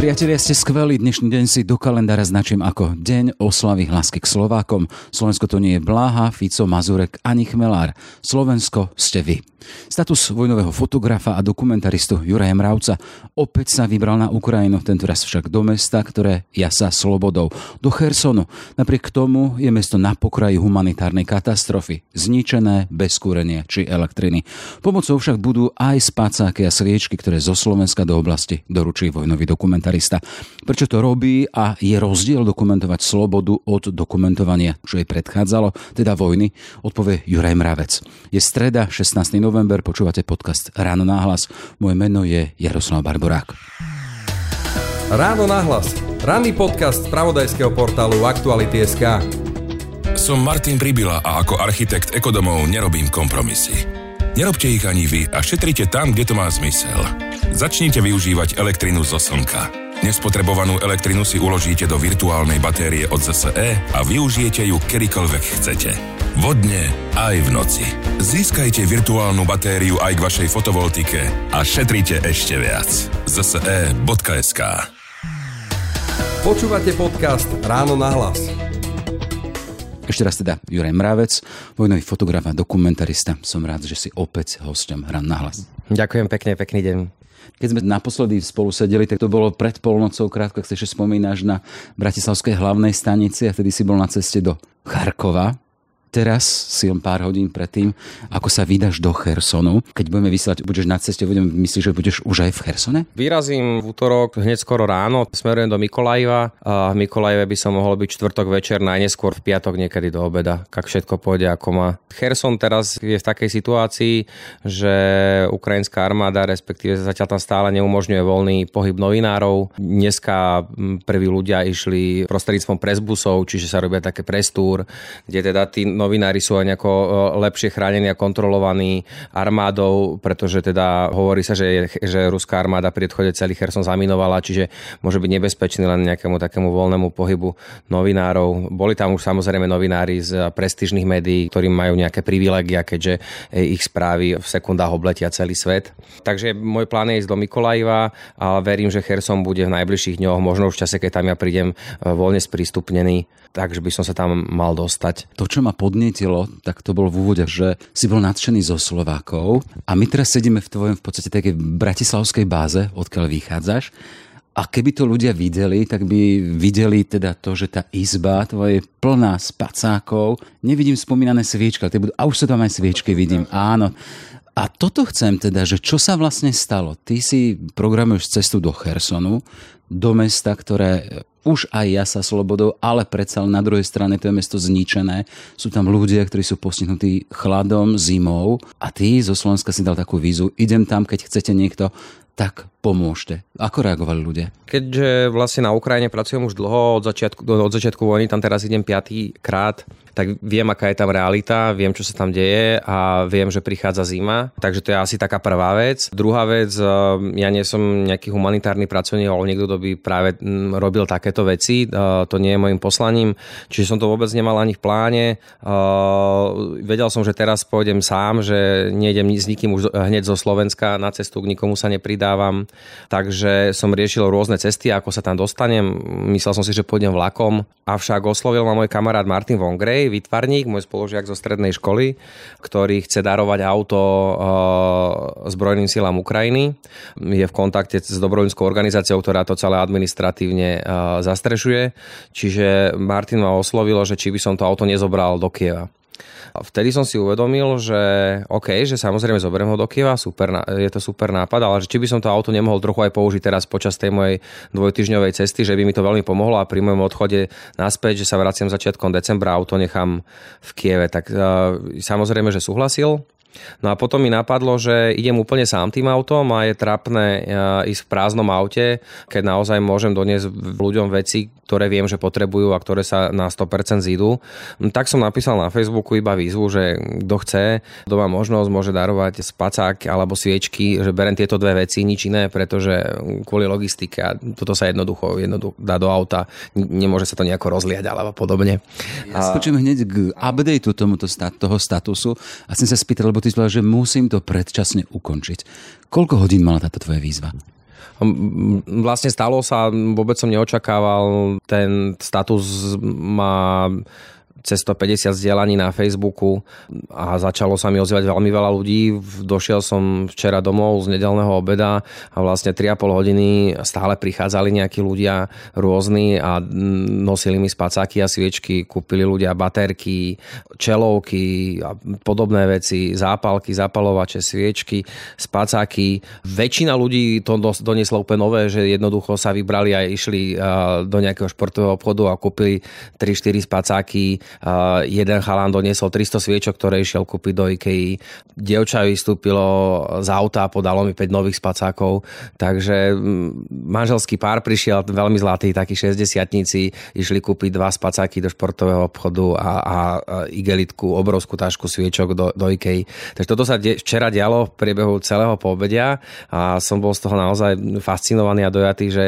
Priatelia, ste skvelí. Dnešný deň si do kalendára značím ako Deň oslavy lásky k Slovákom. Slovensko to nie je Bláha, Fico, Mazurek ani Chmelár. Slovensko ste vy. Status vojnového fotografa a dokumentaristu Juraja Mravca opäť sa vybral na Ukrajinu, tentoraz však do mesta, ktoré jasa slobodou, do Chersonu. Napriek tomu je mesto na pokraji humanitárnej katastrofy, zničené bez kúrenia či elektriny. Pomocou však budú aj spacáky a sviečky, ktoré zo Slovenska do oblasti doručí vojnový dokumentarista dokumentarista. Prečo to robí a je rozdiel dokumentovať slobodu od dokumentovania, čo jej predchádzalo, teda vojny, odpovie Juraj Mravec. Je streda, 16. november, počúvate podcast Ráno náhlas. Moje meno je Jaroslav Barborák. Ráno náhlas. Ranný podcast z pravodajského portálu Aktuality.sk. Som Martin Pribila a ako architekt ekodomov nerobím kompromisy. Nerobte ich ani vy a šetrite tam, kde to má zmysel. Začnite využívať elektrinu zo slnka. Nespotrebovanú elektrinu si uložíte do virtuálnej batérie od ZSE a využijete ju kedykoľvek chcete. Vodne aj v noci. Získajte virtuálnu batériu aj k vašej fotovoltike a šetrite ešte viac. zse.sk Počúvate podcast Ráno na hlas. Ešte raz teda Juraj Mravec, vojnový fotograf a dokumentarista. Som rád, že si opäť hosťom Rán na hlas. Ďakujem pekne, pekný deň. Keď sme naposledy spolu sedeli, tak to bolo pred polnocou, krátko, ak si ešte spomínaš na Bratislavskej hlavnej stanici a vtedy si bol na ceste do Charkova teraz, si len pár hodín predtým, ako sa vydaš do Chersonu. Keď budeme vysielať, budeš na ceste, budem myslieť, že budeš už aj v Chersone? Vyrazím v útorok hneď skoro ráno, smerujem do Mikolajva a v Mikolajve by som mohol byť čtvrtok večer, najneskôr v piatok niekedy do obeda, ak všetko pôjde ako má. Cherson teraz je v takej situácii, že ukrajinská armáda, respektíve zatiaľ tam stále neumožňuje voľný pohyb novinárov. Dneska prví ľudia išli prostredníctvom presbusov, čiže sa robia také prestúr, kde teda tí novinári sú aj nejako e, lepšie chránení a kontrolovaní armádou, pretože teda hovorí sa, že, že ruská armáda pri odchode celý Kherson zaminovala, čiže môže byť nebezpečný len nejakému takému voľnému pohybu novinárov. Boli tam už samozrejme novinári z prestížnych médií, ktorí majú nejaké privilegia, keďže ich správy v sekundách obletia celý svet. Takže môj plán je ísť do Mikolajva, ale verím, že Kherson bude v najbližších dňoch, možno už v čase, keď tam ja prídem e, voľne sprístupnený, takže by som sa tam mal dostať. To, čo ma podnietilo, tak to bol v úvode, že si bol nadšený zo Slovákov a my teraz sedíme v tvojom v podstate takej bratislavskej báze, odkiaľ vychádzaš a keby to ľudia videli, tak by videli teda to, že tá izba tvoja je plná spacákov. Nevidím spomínané sviečky, ale budú, a už sa tam aj sviečky vidím, áno. A toto chcem teda, že čo sa vlastne stalo? Ty si programuješ cestu do Chersonu, do mesta, ktoré už aj ja sa slobodou, ale predsa na druhej strane to je mesto zničené. Sú tam ľudia, ktorí sú postihnutí chladom, zimou a ty zo Slovenska si dal takú vízu, idem tam, keď chcete niekto, tak pomôžte. Ako reagovali ľudia? Keďže vlastne na Ukrajine pracujem už dlho, od začiatku, od začiatku vojny, tam teraz idem piatý krát, tak viem, aká je tam realita, viem, čo sa tam deje a viem, že prichádza zima. Takže to je asi taká prvá vec. Druhá vec, eh, ja nie som nejaký humanitárny pracovník, ale niekto, kto by práve mm, robil takéto veci. Eh, to nie je môjim poslaním, čiže som to vôbec nemal ani v pláne. Eh, vedel som, že teraz pôjdem sám, že nejdem s nikým už hneď zo Slovenska na cestu, k nikomu sa nepridávam. Takže som riešil rôzne cesty, ako sa tam dostanem. Myslel som si, že pôjdem vlakom, avšak oslovil ma môj kamarát Martin Vongrej, Ondrej Vytvarník, môj spolužiak zo strednej školy, ktorý chce darovať auto uh, zbrojným silám Ukrajiny. Je v kontakte s dobrovoľníckou organizáciou, ktorá to celé administratívne uh, zastrešuje. Čiže Martin ma oslovilo, že či by som to auto nezobral do Kieva. Vtedy som si uvedomil, že OK, že samozrejme zoberiem ho do Kieva, super, je to super nápad, ale že či by som to auto nemohol trochu aj použiť teraz počas tej mojej dvojtyžňovej cesty, že by mi to veľmi pomohlo a pri mojom odchode naspäť, že sa vraciam začiatkom decembra, auto nechám v Kieve. Tak uh, samozrejme, že súhlasil. No a potom mi napadlo, že idem úplne sám tým autom a je trapné ísť v prázdnom aute, keď naozaj môžem doniesť ľuďom veci, ktoré viem, že potrebujú a ktoré sa na 100% zídu. Tak som napísal na Facebooku iba výzvu, že kto chce, kto má možnosť, môže darovať spacák alebo sviečky, že berem tieto dve veci, nič iné, pretože kvôli logistike a toto sa jednoducho, jednoducho dá do auta, nemôže sa to nejako rozliať alebo podobne. Ja skočím hneď k updateu tomuto, toho statusu a chcem sa spýtať, lebo ty povedal, že musím to predčasne ukončiť. Koľko hodín mala táto tvoja výzva? Vlastne stalo sa, vôbec som neočakával, ten status má cez 150 zdieľaní na Facebooku a začalo sa mi ozývať veľmi veľa ľudí. Došiel som včera domov z nedelného obeda a vlastne 3,5 hodiny stále prichádzali nejakí ľudia rôzni a nosili mi spacáky a sviečky, kúpili ľudia baterky, čelovky a podobné veci, zápalky, zapalovače, sviečky, spacáky. Väčšina ľudí to doniesla úplne nové, že jednoducho sa vybrali a išli do nejakého športového obchodu a kúpili 3-4 spacáky Jeden chalán doniesol 300 sviečok, ktoré išiel kúpiť do IKEA. Dievča vystúpilo z auta a podalo mi 5 nových spacákov. Takže manželský pár prišiel veľmi zlatý, takí 60 išli kúpiť dva spacáky do športového obchodu a, a, igelitku, obrovskú tašku sviečok do, do IKEA. Takže toto sa de- včera dialo v priebehu celého poobedia a som bol z toho naozaj fascinovaný a dojatý, že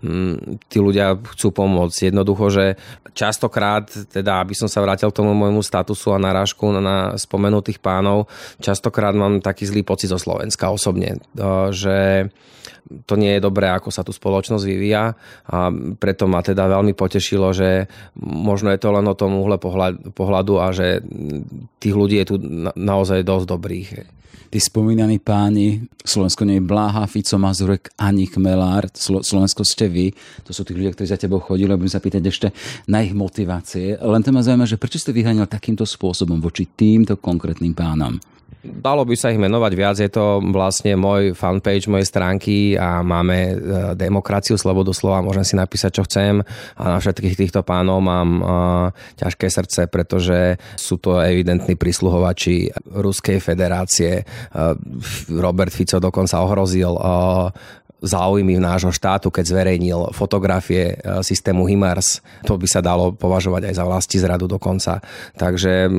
mm, tí ľudia chcú pomôcť. Jednoducho, že častokrát, teda aby som sa vrátil k tomu môjmu statusu a narážku na spomenutých pánov, častokrát mám taký zlý pocit zo Slovenska osobne, že to nie je dobré, ako sa tu spoločnosť vyvíja. A preto ma teda veľmi potešilo, že možno je to len o tom uhle pohľadu a že tých ľudí je tu naozaj dosť dobrých tí spomínaní páni, Slovensko nie je Bláha, Fico, Mazurek, ani Chmelár, Slovensko ste vy, to sú tí ľudia, ktorí za tebou chodili, budem sa pýtať ešte na ich motivácie. Len to ma zaujíma, že prečo ste vyhánil takýmto spôsobom voči týmto konkrétnym pánom? Dalo by sa ich menovať viac, je to vlastne môj fanpage mojej stránky a máme e, demokraciu, slobodu slova, môžem si napísať, čo chcem. A na všetkých týchto pánov mám uh, ťažké srdce, pretože sú to evidentní prísluhovači Ruskej federácie. Uh, Robert Fico dokonca ohrozil záujmy nášho štátu, keď zverejnil fotografie e, systému HIMARS. To by sa dalo považovať aj za vlasti zradu dokonca. Takže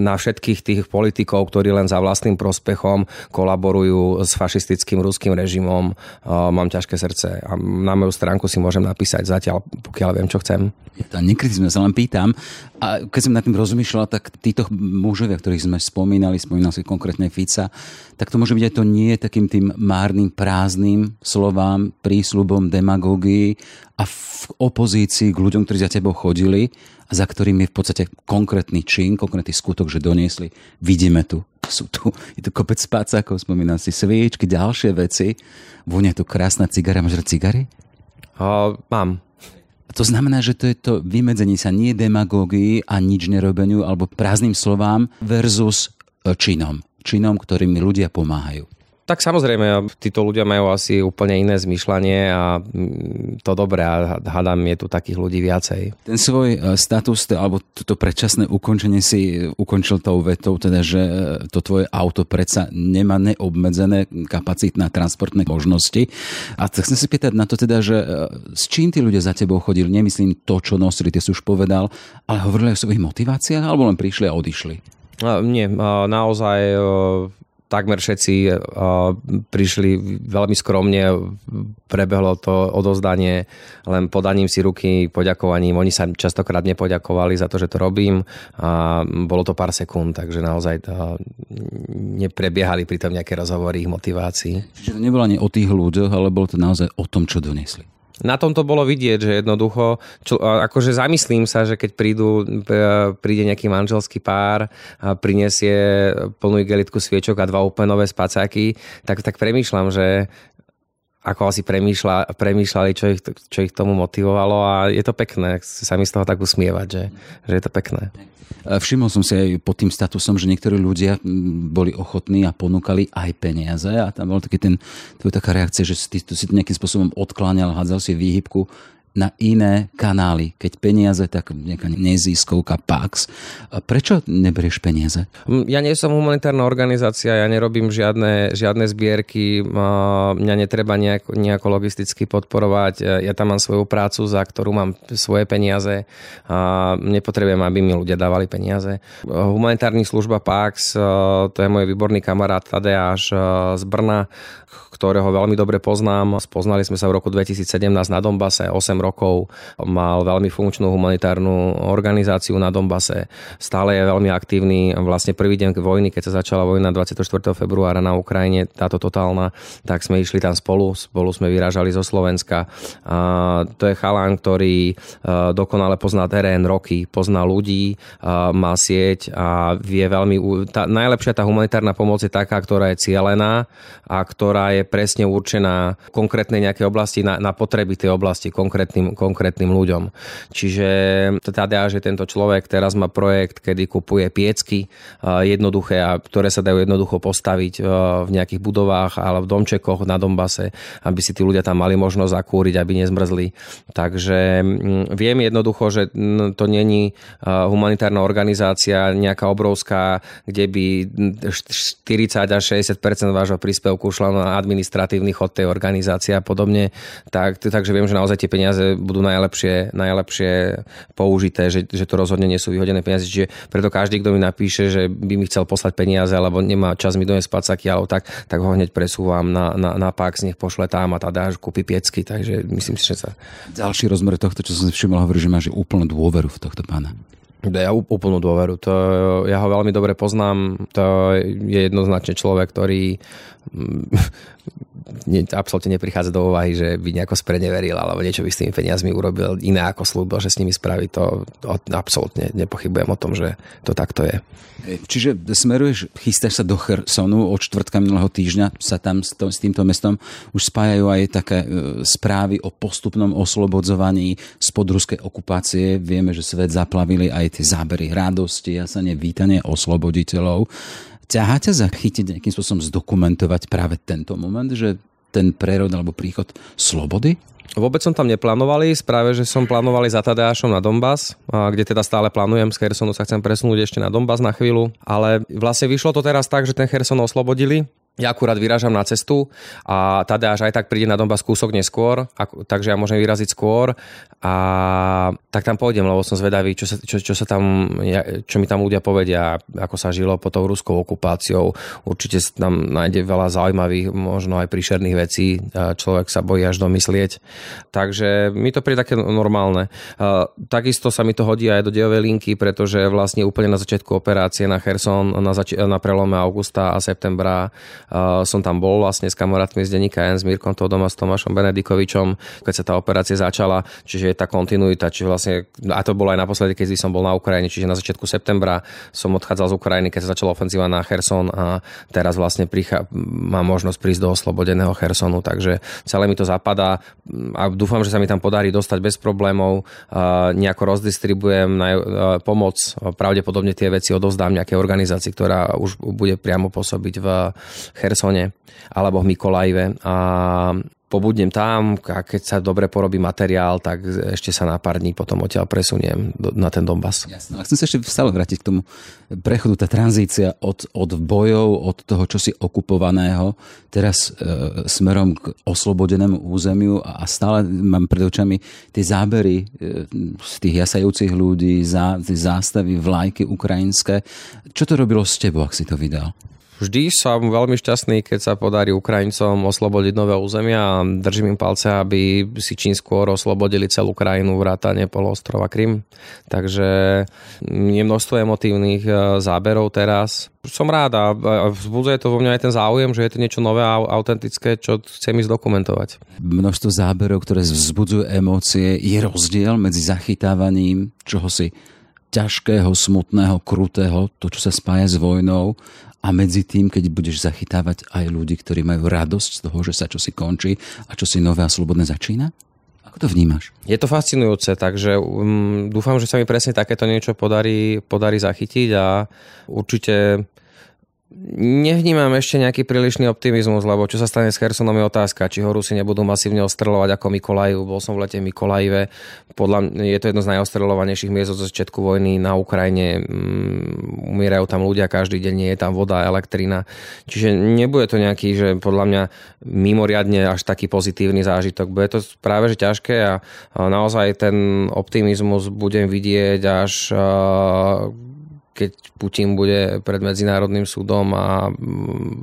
na všetkých tých politikov, ktorí len za vlastným prospechom kolaborujú s fašistickým ruským režimom, e, mám ťažké srdce. A na moju stránku si môžem napísať zatiaľ, pokiaľ viem, čo chcem. Ja to nekritizujem, sa len pýtam. A keď som nad tým rozmýšľal, tak títo mužovia, ktorých sme spomínali, spomínal si konkrétne Fica, tak to môže byť aj to nie takým tým márnym, prázdnym slovám, prísľubom, demagógii a v opozícii k ľuďom, ktorí za tebou chodili a za ktorými je v podstate konkrétny čin, konkrétny skutok, že doniesli. Vidíme tu, sú tu, je tu kopec spácakov, spomínam si sviečky, ďalšie veci. Vôňa tu krásna cigara. Máš cigary? Uh, mám. To znamená, že to je to vymedzenie sa nie demagógii a nič nerobeniu alebo prázdnym slovám versus činom činom, ktorými ľudia pomáhajú. Tak samozrejme, títo ľudia majú asi úplne iné zmyšľanie a mm, to dobré a hádam je tu takých ľudí viacej. Ten svoj e, status, alebo toto predčasné ukončenie si ukončil tou vetou, teda, že e, to tvoje auto predsa nemá neobmedzené kapacitné transportné možnosti. A chcem si pýtať na to teda, že e, s čím tí ľudia za tebou chodili, nemyslím to, čo nosili, ty si už povedal, ale hovorili o svojich motiváciách alebo len prišli a odišli? Nie, naozaj takmer všetci prišli veľmi skromne, prebehlo to odozdanie len podaním si ruky, poďakovaním. Oni sa častokrát nepoďakovali za to, že to robím a bolo to pár sekúnd, takže naozaj to neprebiehali pri tom nejaké rozhovory ich motivácií. Čiže to nebolo ani o tých ľuďoch, ale bolo to naozaj o tom, čo donesli na tom to bolo vidieť, že jednoducho, čo, akože zamyslím sa, že keď prídu, e, príde nejaký manželský pár a prinesie plnú igelitku sviečok a dva úplne nové spacáky, tak, tak premýšľam, že ako asi premýšľa, premýšľali, čo ich, čo ich tomu motivovalo a je to pekné, sa mi z toho tak usmievať, že, že je to pekné. Všimol som si aj pod tým statusom, že niektorí ľudia boli ochotní a ponúkali aj peniaze a tam bol taký ten, to taká reakcia, že si, to si to nejakým spôsobom odkláňal, hádzal si výhybku. Na iné kanály. Keď peniaze, tak nejaká neziskovka PAX. Prečo neberieš peniaze? Mm, ja nie som humanitárna organizácia, ja nerobím žiadne, žiadne zbierky, mňa netreba nejako, nejako logisticky podporovať, ja tam mám svoju prácu, za ktorú mám svoje peniaze a nepotrebujem, aby mi ľudia dávali peniaze. Humanitárna služba PAX, to je môj výborný kamarát Tadeáš z Brna, ktorého veľmi dobre poznám. Spoznali sme sa v roku 2017 na Dombase, 8 rokov. Mal veľmi funkčnú humanitárnu organizáciu na Dombase. Stále je veľmi aktívny. Vlastne prvý deň vojny, keď sa začala vojna 24. februára na Ukrajine, táto totálna, tak sme išli tam spolu. Spolu sme vyrážali zo Slovenska. A to je chalán, ktorý e, dokonale pozná terén roky, pozná ľudí, e, má sieť a vie veľmi... Tá, najlepšia tá humanitárna pomoc je taká, ktorá je cielená a ktorá je presne určená konkrétnej nejakej oblasti na, na potreby tej oblasti konkrétnym, konkrétnym ľuďom. Čiže teda, že tento človek teraz má projekt, kedy kupuje piecky jednoduché, a ktoré sa dajú jednoducho postaviť v nejakých budovách alebo v domčekoch na Dombase, aby si tí ľudia tam mali možnosť zakúriť, aby nezmrzli. Takže viem jednoducho, že to není humanitárna organizácia nejaká obrovská, kde by 40 až 60% vášho príspevku šla na administratívny chod tej organizácie a podobne, tak, takže viem, že naozaj tie peniaze budú najlepšie, najlepšie použité, že, že to rozhodne nie sú vyhodené peniaze. Čiže preto každý, kto mi napíše, že by mi chcel poslať peniaze alebo nemá čas mi doniesť pacaky alebo tak, tak ho hneď presúvam na, na, na Pax, nech pošle tam a teda až kúpi piecky, takže myslím si, že sa... Ďalší rozmer tohto, čo som si všimol, hovorí, že máš úplnú dôveru v tohto pána. Ja úplnú dôveru. To, ja ho veľmi dobre poznám. To je jednoznačne človek, ktorý ne, absolútne neprichádza do úvahy, že by nejako spreneveril alebo niečo by s tými peniazmi urobil iné ako slúbil, že s nimi spraví to, to absolútne nepochybujem o tom, že to takto je. Čiže smeruješ, chystáš sa do Chersonu, od čtvrtka minulého týždňa sa tam s, to, s týmto mestom už spájajú aj také e, správy o postupnom oslobodzovaní spod ruskej okupácie. Vieme, že svet zaplavili aj tie zábery radosti, jasane, vítanie osloboditeľov ťahá ťa zachytiť nejakým spôsobom zdokumentovať práve tento moment, že ten prerod alebo príchod slobody? Vôbec som tam neplánovali, práve že som plánovali za Tadeášom na Donbass, kde teda stále plánujem, z Hersonu sa chcem presunúť ešte na Donbass na chvíľu, ale vlastne vyšlo to teraz tak, že ten Herson oslobodili, ja akurát vyrážam na cestu a Tadeáš aj tak príde na Donbass kúsok neskôr, takže ja môžem vyraziť skôr a tak tam pôjdem, lebo som zvedavý, čo sa, čo, čo sa tam, čo mi tam ľudia povedia, ako sa žilo pod tou ruskou okupáciou. Určite tam nájde veľa zaujímavých, možno aj príšerných vecí, človek sa bojí až domyslieť. Takže mi to príde také normálne. Takisto sa mi to hodí aj do dejovej linky, pretože vlastne úplne na začiatku operácie na Herson, na, zač- na prelome augusta a septembra som tam bol vlastne s kamarátmi z denníka N, s Mirkom Todom a s Tomášom Benedikovičom, keď sa tá operácia začala, čiže je tá kontinuita, čiže vlastne, a to bolo aj naposledy, keď som bol na Ukrajine, čiže na začiatku septembra som odchádzal z Ukrajiny, keď sa začala ofenzíva na Herson a teraz vlastne prichá, mám možnosť prísť do oslobodeného Hersonu, takže celé mi to zapadá a dúfam, že sa mi tam podarí dostať bez problémov, uh, nejako rozdistribujem na uh, pomoc, pravdepodobne tie veci odovzdám nejakej organizácii, ktorá už bude priamo pôsobiť v Chersone alebo v Mikolajive a pobudnem tam a keď sa dobre porobí materiál, tak ešte sa na pár dní potom odtiaľ presuniem na ten Donbass. Jasne. A chcem sa ešte stále vrátiť k tomu prechodu, tá tranzícia od, od bojov, od toho čosi okupovaného, teraz e, smerom k oslobodenému územiu a, a stále mám pred očami tie zábery e, z tých jasajúcich ľudí, zá, tie zástavy, vlajky ukrajinské. Čo to robilo s tebou, ak si to vydal? Vždy som veľmi šťastný, keď sa podarí Ukrajincom oslobodiť nové územia a držím im palce, aby si čím skôr oslobodili celú krajinu vrátane poloostrova Krym. Takže je množstvo emotívnych e, záberov teraz. Som rád a vzbudzuje to vo mňa aj ten záujem, že je to niečo nové a autentické, čo chcem ísť dokumentovať. Množstvo záberov, ktoré vzbudzujú emócie, je rozdiel medzi zachytávaním čohosi ťažkého, smutného, krutého, to, čo sa spája s vojnou a medzi tým, keď budeš zachytávať aj ľudí, ktorí majú radosť z toho, že sa čosi končí a čosi nové a slobodné začína? Ako to vnímaš? Je to fascinujúce, takže um, dúfam, že sa mi presne takéto niečo podarí, podarí zachytiť a určite Nevnímam ešte nejaký prílišný optimizmus, lebo čo sa stane s Hersonom je otázka, či ho Rusi nebudú masívne ostreľovať ako Mikolajiv. Bol som v lete v Mikolajive. Podľa mňa je to jedno z najostrelovanejších miest od začiatku vojny na Ukrajine. Mm, umierajú tam ľudia každý deň, nie je tam voda, elektrina. Čiže nebude to nejaký, že podľa mňa mimoriadne až taký pozitívny zážitok. Bude to práve že ťažké a naozaj ten optimizmus budem vidieť až keď Putin bude pred Medzinárodným súdom a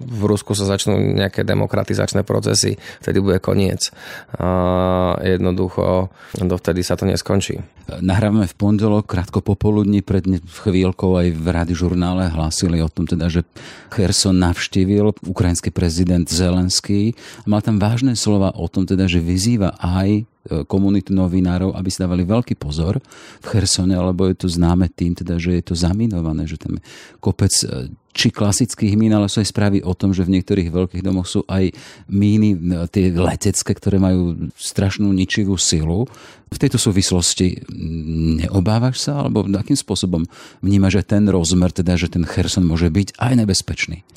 v Rusku sa začnú nejaké demokratizačné procesy, vtedy bude koniec. A jednoducho, dovtedy sa to neskončí. Nahrávame v pondelok, krátko popoludní, pred chvíľkou aj v žurnále hlásili o tom teda, že Kherson navštívil ukrajinský prezident Zelenský mal tam vážne slova o tom teda, že vyzýva aj komunitu novinárov, aby si dávali veľký pozor v Chersone, lebo je to známe tým, teda, že je to zaminované, že tam je kopec e, či klasických mín, ale sú aj správy o tom, že v niektorých veľkých domoch sú aj míny, e, tie letecké, ktoré majú strašnú ničivú silu. V tejto súvislosti neobávaš sa, alebo akým spôsobom vnímaš, že ten rozmer, teda, že ten Cherson môže byť aj nebezpečný?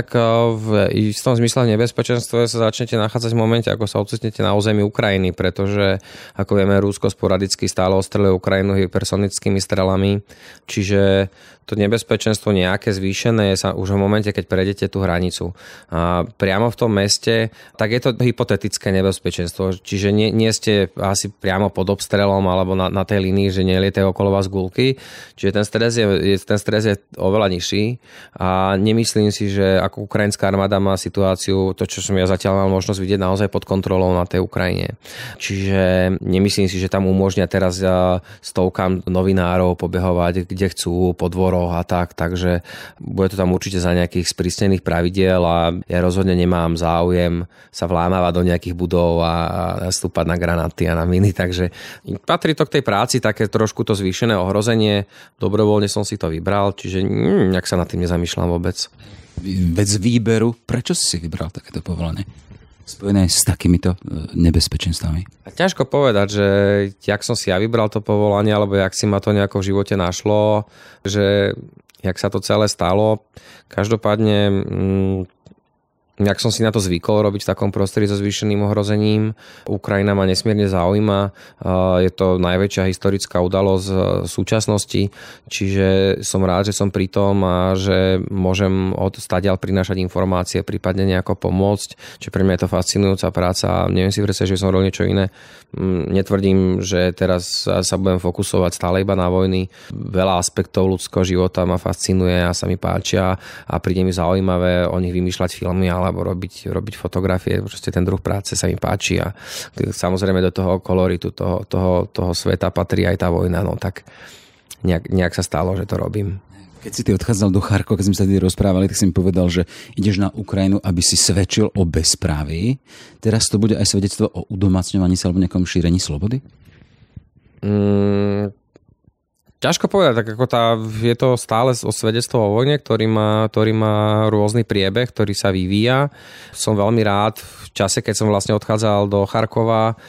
Tak eh, v istom zmysle nebezpečenstvo sa začnete nachádzať v momente, ako sa ocitnete na území Ukrajiny, pretože, ako vieme, Rúsko sporadicky stále ostreluje Ukrajinu hypersonickými strelami, čiže to nebezpečenstvo nejaké zvýšené sa už v momente, keď prejdete tú hranicu. A priamo v tom meste, tak je to hypotetické nebezpečenstvo. Čiže nie, nie ste asi priamo pod obstrelom alebo na, na tej línii, že nelietajú okolo vás gulky. Čiže ten stres je, je, ten stres je oveľa nižší a nemyslím si, že ako ukrajinská armáda má situáciu, to čo som ja zatiaľ mal možnosť vidieť naozaj pod kontrolou na tej Ukrajine. Čiže nemyslím si, že tam umožňa teraz stovkám novinárov pobehovať, kde chcú, po dvoroch roh a tak, takže bude to tam určite za nejakých sprísnených pravidiel a ja rozhodne nemám záujem sa vlámavať do nejakých budov a, stúpať na granáty a na miny, takže patrí to k tej práci, také trošku to zvýšené ohrozenie, dobrovoľne som si to vybral, čiže hm, nejak sa nad tým nezamýšľam vôbec. Vec výberu, prečo si si vybral takéto povolanie? Spojené s takýmito e, nebezpečenstvami? Ťažko povedať, že jak som si ja vybral to povolanie, alebo jak si ma to nejako v živote našlo, že jak sa to celé stalo. Každopádne nejak som si na to zvykol robiť v takom prostredí so zvýšeným ohrozením. Ukrajina ma nesmierne zaujíma. Je to najväčšia historická udalosť v súčasnosti, čiže som rád, že som pri tom a že môžem od stadiaľ prinášať informácie, prípadne nejako pomôcť. Čiže pre mňa je to fascinujúca práca. Neviem si predstaviť, že som robil niečo iné. Mm, netvrdím, že teraz sa budem fokusovať stále iba na vojny. Veľa aspektov ľudského života ma fascinuje a sa mi páčia a príde mi zaujímavé o nich vymýšľať filmy, ale alebo robiť, robiť fotografie. Proste ten druh práce sa mi páči a samozrejme do toho koloritu toho, toho, toho sveta patrí aj tá vojna, no tak nejak, nejak sa stalo, že to robím. Keď si ty odchádzal do Charkova, keď sme sa tedy rozprávali, tak si mi povedal, že ideš na Ukrajinu, aby si svedčil o bezprávi. Teraz to bude aj svedectvo o udomacňovaní sa alebo nejakom šírení slobody? Mm, Ťažko povedať, tak ako tá, je to stále o svedectvo o vojne, ktorý má, ktorý má rôzny priebeh, ktorý sa vyvíja. Som veľmi rád v čase, keď som vlastne odchádzal do Charkova,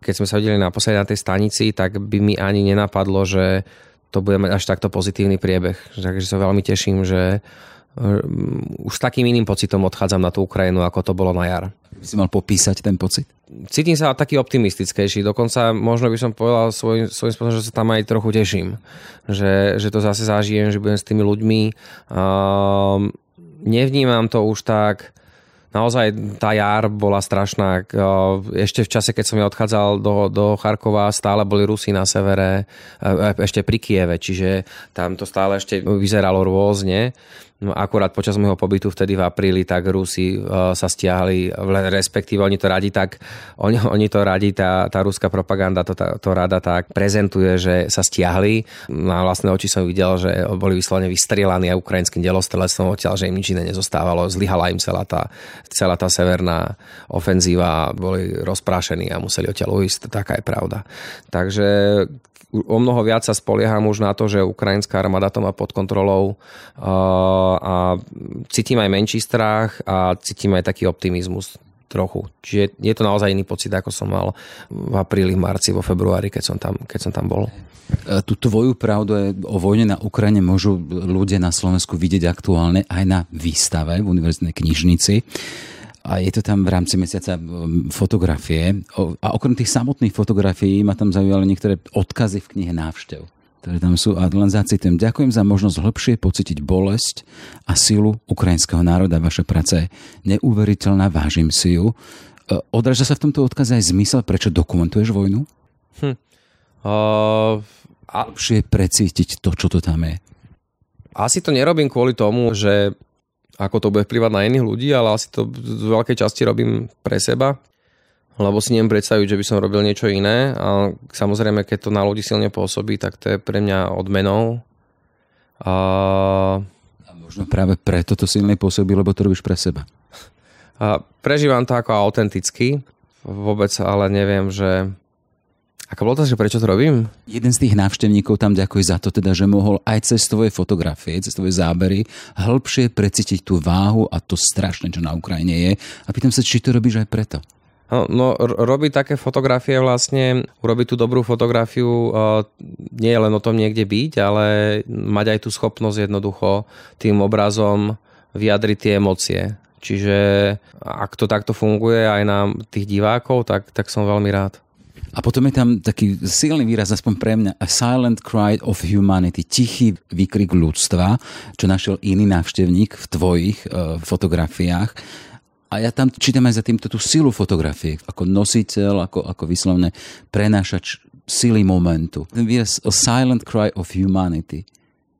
keď sme sa videli naposledy na tej stanici, tak by mi ani nenapadlo, že to bude mať až takto pozitívny priebeh. Takže sa veľmi teším, že už s takým iným pocitom odchádzam na tú Ukrajinu, ako to bolo na jar. Si mal popísať ten pocit? Cítim sa taký optimistickejší. Dokonca možno by som povedal svojím, svojím spôsobom, že sa tam aj trochu teším. Že, že to zase zažijem, že budem s tými ľuďmi. Uh, nevnímam to už tak naozaj tá jar bola strašná. Ešte v čase, keď som ja odchádzal do, do Charkova, stále boli Rusi na severe, e, e, ešte pri Kieve, čiže tam to stále ešte vyzeralo rôzne. No akurát počas môjho pobytu vtedy v apríli, tak Rusi uh, sa stiahli, respektíve oni to radi tak, oni, oni to radi, tá, tá ruská propaganda to, tá, to rada tak prezentuje, že sa stiahli. Na vlastné oči som videl, že boli vyslovene vystrelaní aj ukrajinským delostrelectvom odtiaľ, že im nič iné nezostávalo. Zlyhala im celá tá, celá tá severná ofenzíva, boli rozprášení a museli odtiaľ ujsť. Taká je pravda. Takže o mnoho viac sa spolieham už na to, že ukrajinská armáda to má pod kontrolou a cítim aj menší strach a cítim aj taký optimizmus. trochu. Čiže je to naozaj iný pocit, ako som mal v apríli, marci, vo februári, keď som tam, keď som tam bol. E, tú tvoju pravdu o vojne na Ukrajine môžu ľudia na Slovensku vidieť aktuálne aj na výstave v Univerzitnej knižnici. A je to tam v rámci mesiaca fotografie. A okrem tých samotných fotografií ma tam zaujali niektoré odkazy v knihe návštev ktoré tam sú. A len zacitujem, ďakujem za možnosť hĺbšie pocítiť bolesť a silu ukrajinského národa. Vaša práca je neuveriteľná, vážim si ju. E, odráža sa v tomto odkaze aj zmysel, prečo dokumentuješ vojnu? Hm. Uh, a... Lepšie precítiť to, čo to tam je. Asi to nerobím kvôli tomu, že ako to bude vplyvať na iných ľudí, ale asi to v veľkej časti robím pre seba, lebo si neviem predstaviť, že by som robil niečo iné a samozrejme, keď to na ľudí silne pôsobí, tak to je pre mňa odmenou. A... a možno práve preto to silne pôsobí, lebo to robíš pre seba. A prežívam to ako autenticky, vôbec ale neviem, že Aká bolo to, že prečo to robím? Jeden z tých návštevníkov tam ďakuje za to, teda, že mohol aj cez tvoje fotografie, cez tvoje zábery hĺbšie precítiť tú váhu a to strašné, čo na Ukrajine je. A pýtam sa, či to robíš aj preto. No, no robiť také fotografie vlastne, urobiť tú dobrú fotografiu uh, nie je len o tom niekde byť, ale mať aj tú schopnosť jednoducho tým obrazom vyjadriť tie emócie. Čiže ak to takto funguje aj na tých divákov, tak, tak som veľmi rád. A potom je tam taký silný výraz, aspoň pre mňa, a silent cry of humanity, tichý výkrik ľudstva, čo našiel iný návštevník v tvojich uh, fotografiách. A ja tam čítam aj za týmto tú silu fotografie, ako nositeľ, ako, ako vyslovne prenášač sily momentu. Ten výraz a silent cry of humanity,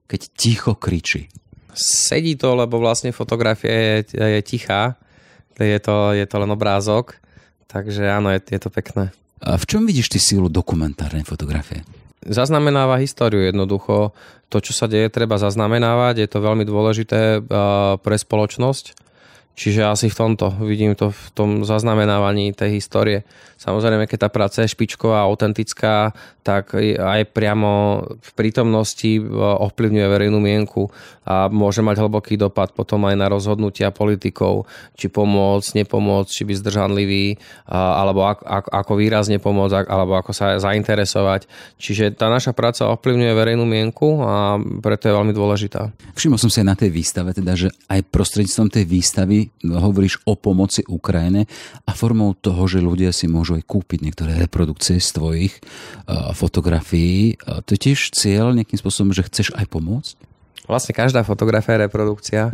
keď ticho kričí. Sedí to, lebo vlastne fotografia je, je tichá, je to, je to len obrázok, takže áno, je, je to pekné. A v čom vidíš ty silu dokumentárnej fotografie? Zaznamenáva históriu jednoducho. To, čo sa deje, treba zaznamenávať. Je to veľmi dôležité pre spoločnosť Čiže asi v tomto vidím to v tom zaznamenávaní tej histórie. Samozrejme, keď tá práca je špičková, autentická, tak aj priamo v prítomnosti e, ovplyvňuje verejnú mienku a môže mať hlboký dopad potom aj na rozhodnutia politikov, či pomôcť, nepomôcť, či byť zdržanlivý, alebo ako, ako výrazne pomôcť, alebo ako sa zainteresovať. Čiže tá naša práca ovplyvňuje verejnú mienku a preto je veľmi dôležitá. Všimol som si aj na tej výstave, teda, že aj prostredníctvom tej výstavy hovoríš o pomoci Ukrajine a formou toho, že ľudia si môžu aj kúpiť niektoré reprodukcie z tvojich uh, fotografií. Uh, to je tiež cieľ nejakým spôsobom, že chceš aj pomôcť? Vlastne každá fotografia je reprodukcia.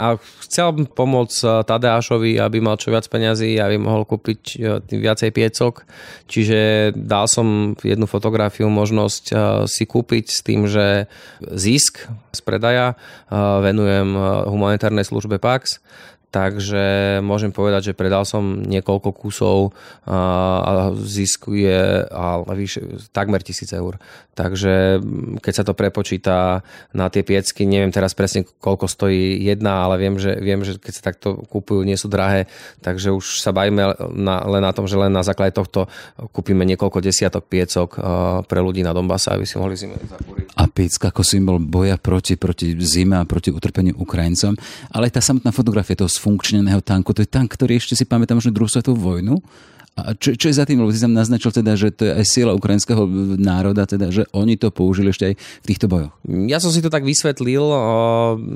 A chcel pomôcť eh, Tadeášovi, aby mal čo viac peňazí, aby mohol kúpiť viacej piecok. Čiže dal som jednu fotografiu možnosť si kúpiť s tým, že zisk z predaja venujem humanitárnej službe PAX takže môžem povedať, že predal som niekoľko kusov a ziskuje a vyš, takmer tisíc eur. Takže keď sa to prepočíta na tie piecky, neviem teraz presne koľko stojí jedna, ale viem, že, viem, že keď sa takto kúpujú, nie sú drahé, takže už sa bavíme na, len na tom, že len na základe tohto kúpime niekoľko desiatok piecok pre ľudí na Donbase, aby si mohli zime zakúriť. A piecka ako symbol boja proti, proti zime a proti utrpeniu Ukrajincom, ale tá samotná fotografia toho sfunkčneného tanku. To je tank, ktorý ešte si pamätá možno druhú svetovú vojnu. A čo, čo je za tým, lebo si tam naznačil teda, že to je aj sila ukrajinského národa, teda, že oni to použili ešte aj v týchto bojoch. Ja som si to tak vysvetlil.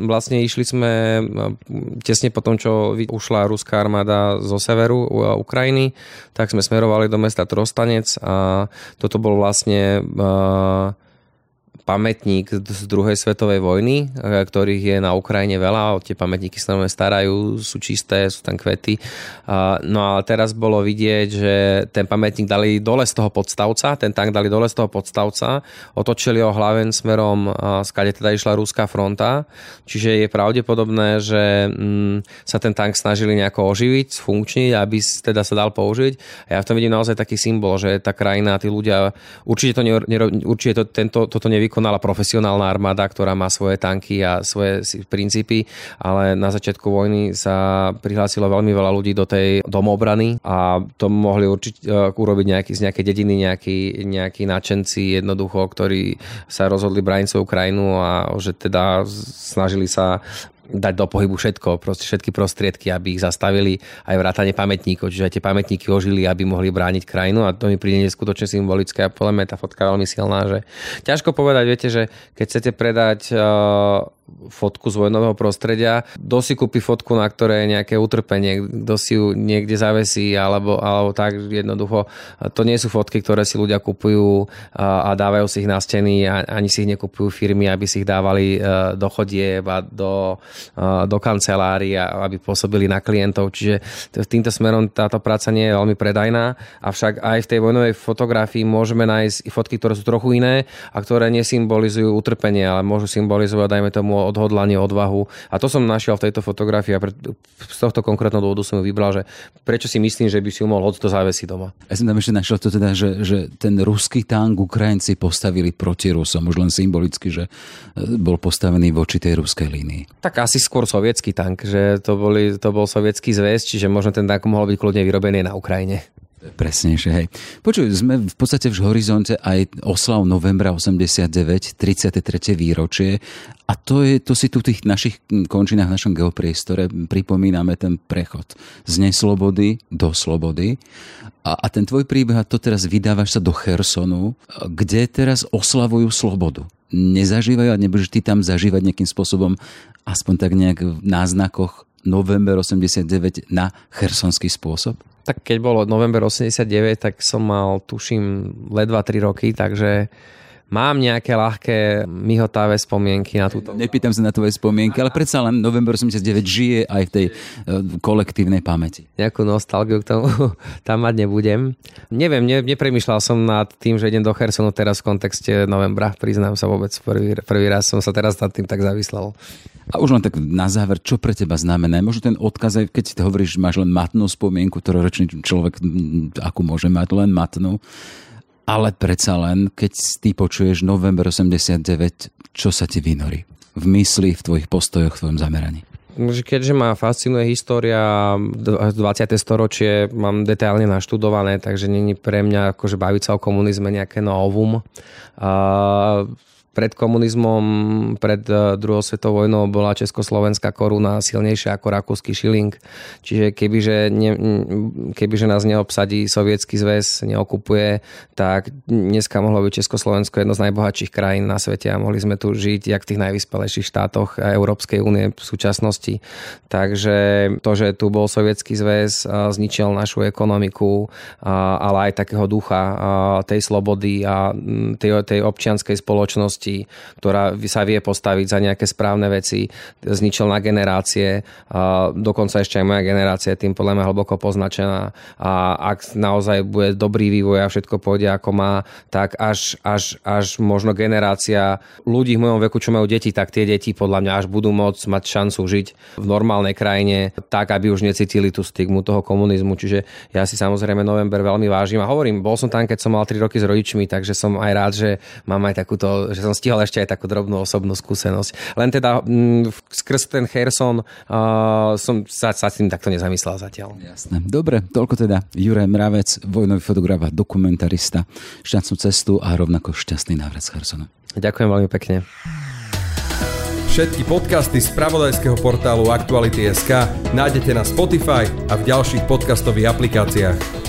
Vlastne išli sme tesne po tom, čo ušla ruská armáda zo severu Ukrajiny, tak sme smerovali do mesta Trostanec a toto bol vlastne pamätník z druhej svetovej vojny, e, ktorých je na Ukrajine veľa, tie pamätníky sa starajú, sú čisté, sú tam kvety. No a teraz bolo vidieť, že ten pamätník dali dole z toho podstavca, ten tank dali dole z toho podstavca, otočili ho hlaven smerom, skade teda išla ruská fronta, čiže je pravdepodobné, že mm, sa ten tank snažili nejako oživiť, sfunkčniť, aby teda sa dal použiť. A ja v tom vidím naozaj taký symbol, že tá krajina, tí ľudia, určite, to ne, určite to, tento, toto nevykonajú vykonala profesionálna armáda, ktorá má svoje tanky a svoje princípy, ale na začiatku vojny sa prihlásilo veľmi veľa ľudí do tej domobrany a to mohli určite uh, urobiť nejaký, z nejakej dediny nejakí, nejakí nadšenci jednoducho, ktorí sa rozhodli brániť svoju krajinu a že teda snažili sa dať do pohybu všetko, proste všetky prostriedky, aby ich zastavili aj vrátane pamätníkov, čiže aj tie pamätníky ožili, aby mohli brániť krajinu a to mi príde neskutočne symbolické a podľa mňa tá fotka veľmi silná, že ťažko povedať, viete, že keď chcete predať uh, fotku z vojnového prostredia. Kto si kúpi fotku, na ktoré je nejaké utrpenie, kto si ju niekde zavesí, alebo, alebo tak jednoducho. To nie sú fotky, ktoré si ľudia kupujú a dávajú si ich na steny a ani si ich nekupujú firmy, aby si ich dávali e, do chodieb a do, e, do kancelárií, aby pôsobili na klientov. Čiže týmto smerom táto práca nie je veľmi predajná, avšak aj v tej vojnovej fotografii môžeme nájsť fotky, ktoré sú trochu iné a ktoré nesymbolizujú utrpenie, ale môžu symbolizovať, dajme tomu, odhodlanie, odvahu. A to som našiel v tejto fotografii a z tohto konkrétneho dôvodu som ju vybral, že prečo si myslím, že by si ju mohol hoď to závesiť doma. Ja som tam ešte našiel to teda, že, že ten ruský tank Ukrajinci postavili proti Rusom, už len symbolicky, že e, bol postavený voči tej ruskej línii. Tak asi skôr sovietský tank, že to, boli, to bol sovietský zväz, čiže možno ten tank mohol byť kľudne vyrobený na Ukrajine. Presnejšie, hej. Počuj, sme v podstate v horizonte aj oslav novembra 89, 33. výročie a to, je, to si tu v tých našich končinách, v našom geopriestore pripomíname ten prechod z neslobody do slobody. A, a ten tvoj príbeh, a to teraz vydávaš sa do Chersonu, kde teraz oslavujú slobodu. Nezažívajú a nebudeš ty tam zažívať nejakým spôsobom, aspoň tak nejak v náznakoch november 89 na chersonský spôsob? Tak keď bolo november 89, tak som mal, tuším, ledva 3 roky, takže mám nejaké ľahké, myhotavé spomienky na túto. Nepýtam sa na tvoje spomienky, ale predsa len november 89 žije aj v tej uh, kolektívnej pamäti. Nejakú nostalgiu k tomu tam mať nebudem. Neviem, ne, nepremýšľal som nad tým, že idem do Hersonu teraz v kontexte novembra. Priznám sa vôbec, prvý, prvý raz som sa teraz nad tým tak zavyslal. A už len tak na záver, čo pre teba znamená? Možno ten odkaz, aj keď hovoríš, máš len matnú spomienku, ktorú ročný človek, akú môže mať, len matnú. Ale predsa len, keď ty počuješ november 89, čo sa ti vynorí? V mysli, v tvojich postojoch, v tvojom zameraní? Keďže ma fascinuje história 20. storočie, mám detailne naštudované, takže není pre mňa akože baviť sa o komunizme nejaké novum. A pred komunizmom, pred eh, druhou svetovou vojnou bola československá koruna silnejšia ako rakúsky šiling. Čiže kebyže, ne, kebyže nás neobsadí sovietský zväz, neokupuje, tak dneska mohlo byť Československo jedno z najbohatších krajín na svete a mohli sme tu žiť jak v tých najvyspelejších štátoch Európskej únie v súčasnosti. Takže to, že tu bol sovietský zväz, eh, zničil našu ekonomiku, ale aj takého ducha tej slobody a tej, tej občianskej spoločnosti spoločnosti, ktorá sa vie postaviť za nejaké správne veci, zničil na generácie, dokonca ešte aj moja generácia je tým podľa mňa hlboko poznačená a ak naozaj bude dobrý vývoj a všetko pôjde ako má, tak až, až, až možno generácia ľudí v mojom veku, čo majú deti, tak tie deti podľa mňa až budú môcť mať šancu žiť v normálnej krajine tak, aby už necítili tú stigmu toho komunizmu. Čiže ja si samozrejme november veľmi vážim a hovorím, bol som tam, keď som mal 3 roky s rodičmi, takže som aj rád, že mám aj takúto, že som stihol ešte aj takú drobnú osobnú skúsenosť. Len teda m, mm, skrz ten Herson uh, som sa, sa s tým takto nezamyslel zatiaľ. Jasné. Dobre, toľko teda Juraj Mravec, vojnový fotograf a dokumentarista. Šťastnú cestu a rovnako šťastný návrat z Hersonu. Ďakujem veľmi pekne. Všetky podcasty z pravodajského portálu Aktuality.sk nájdete na Spotify a v ďalších podcastových aplikáciách.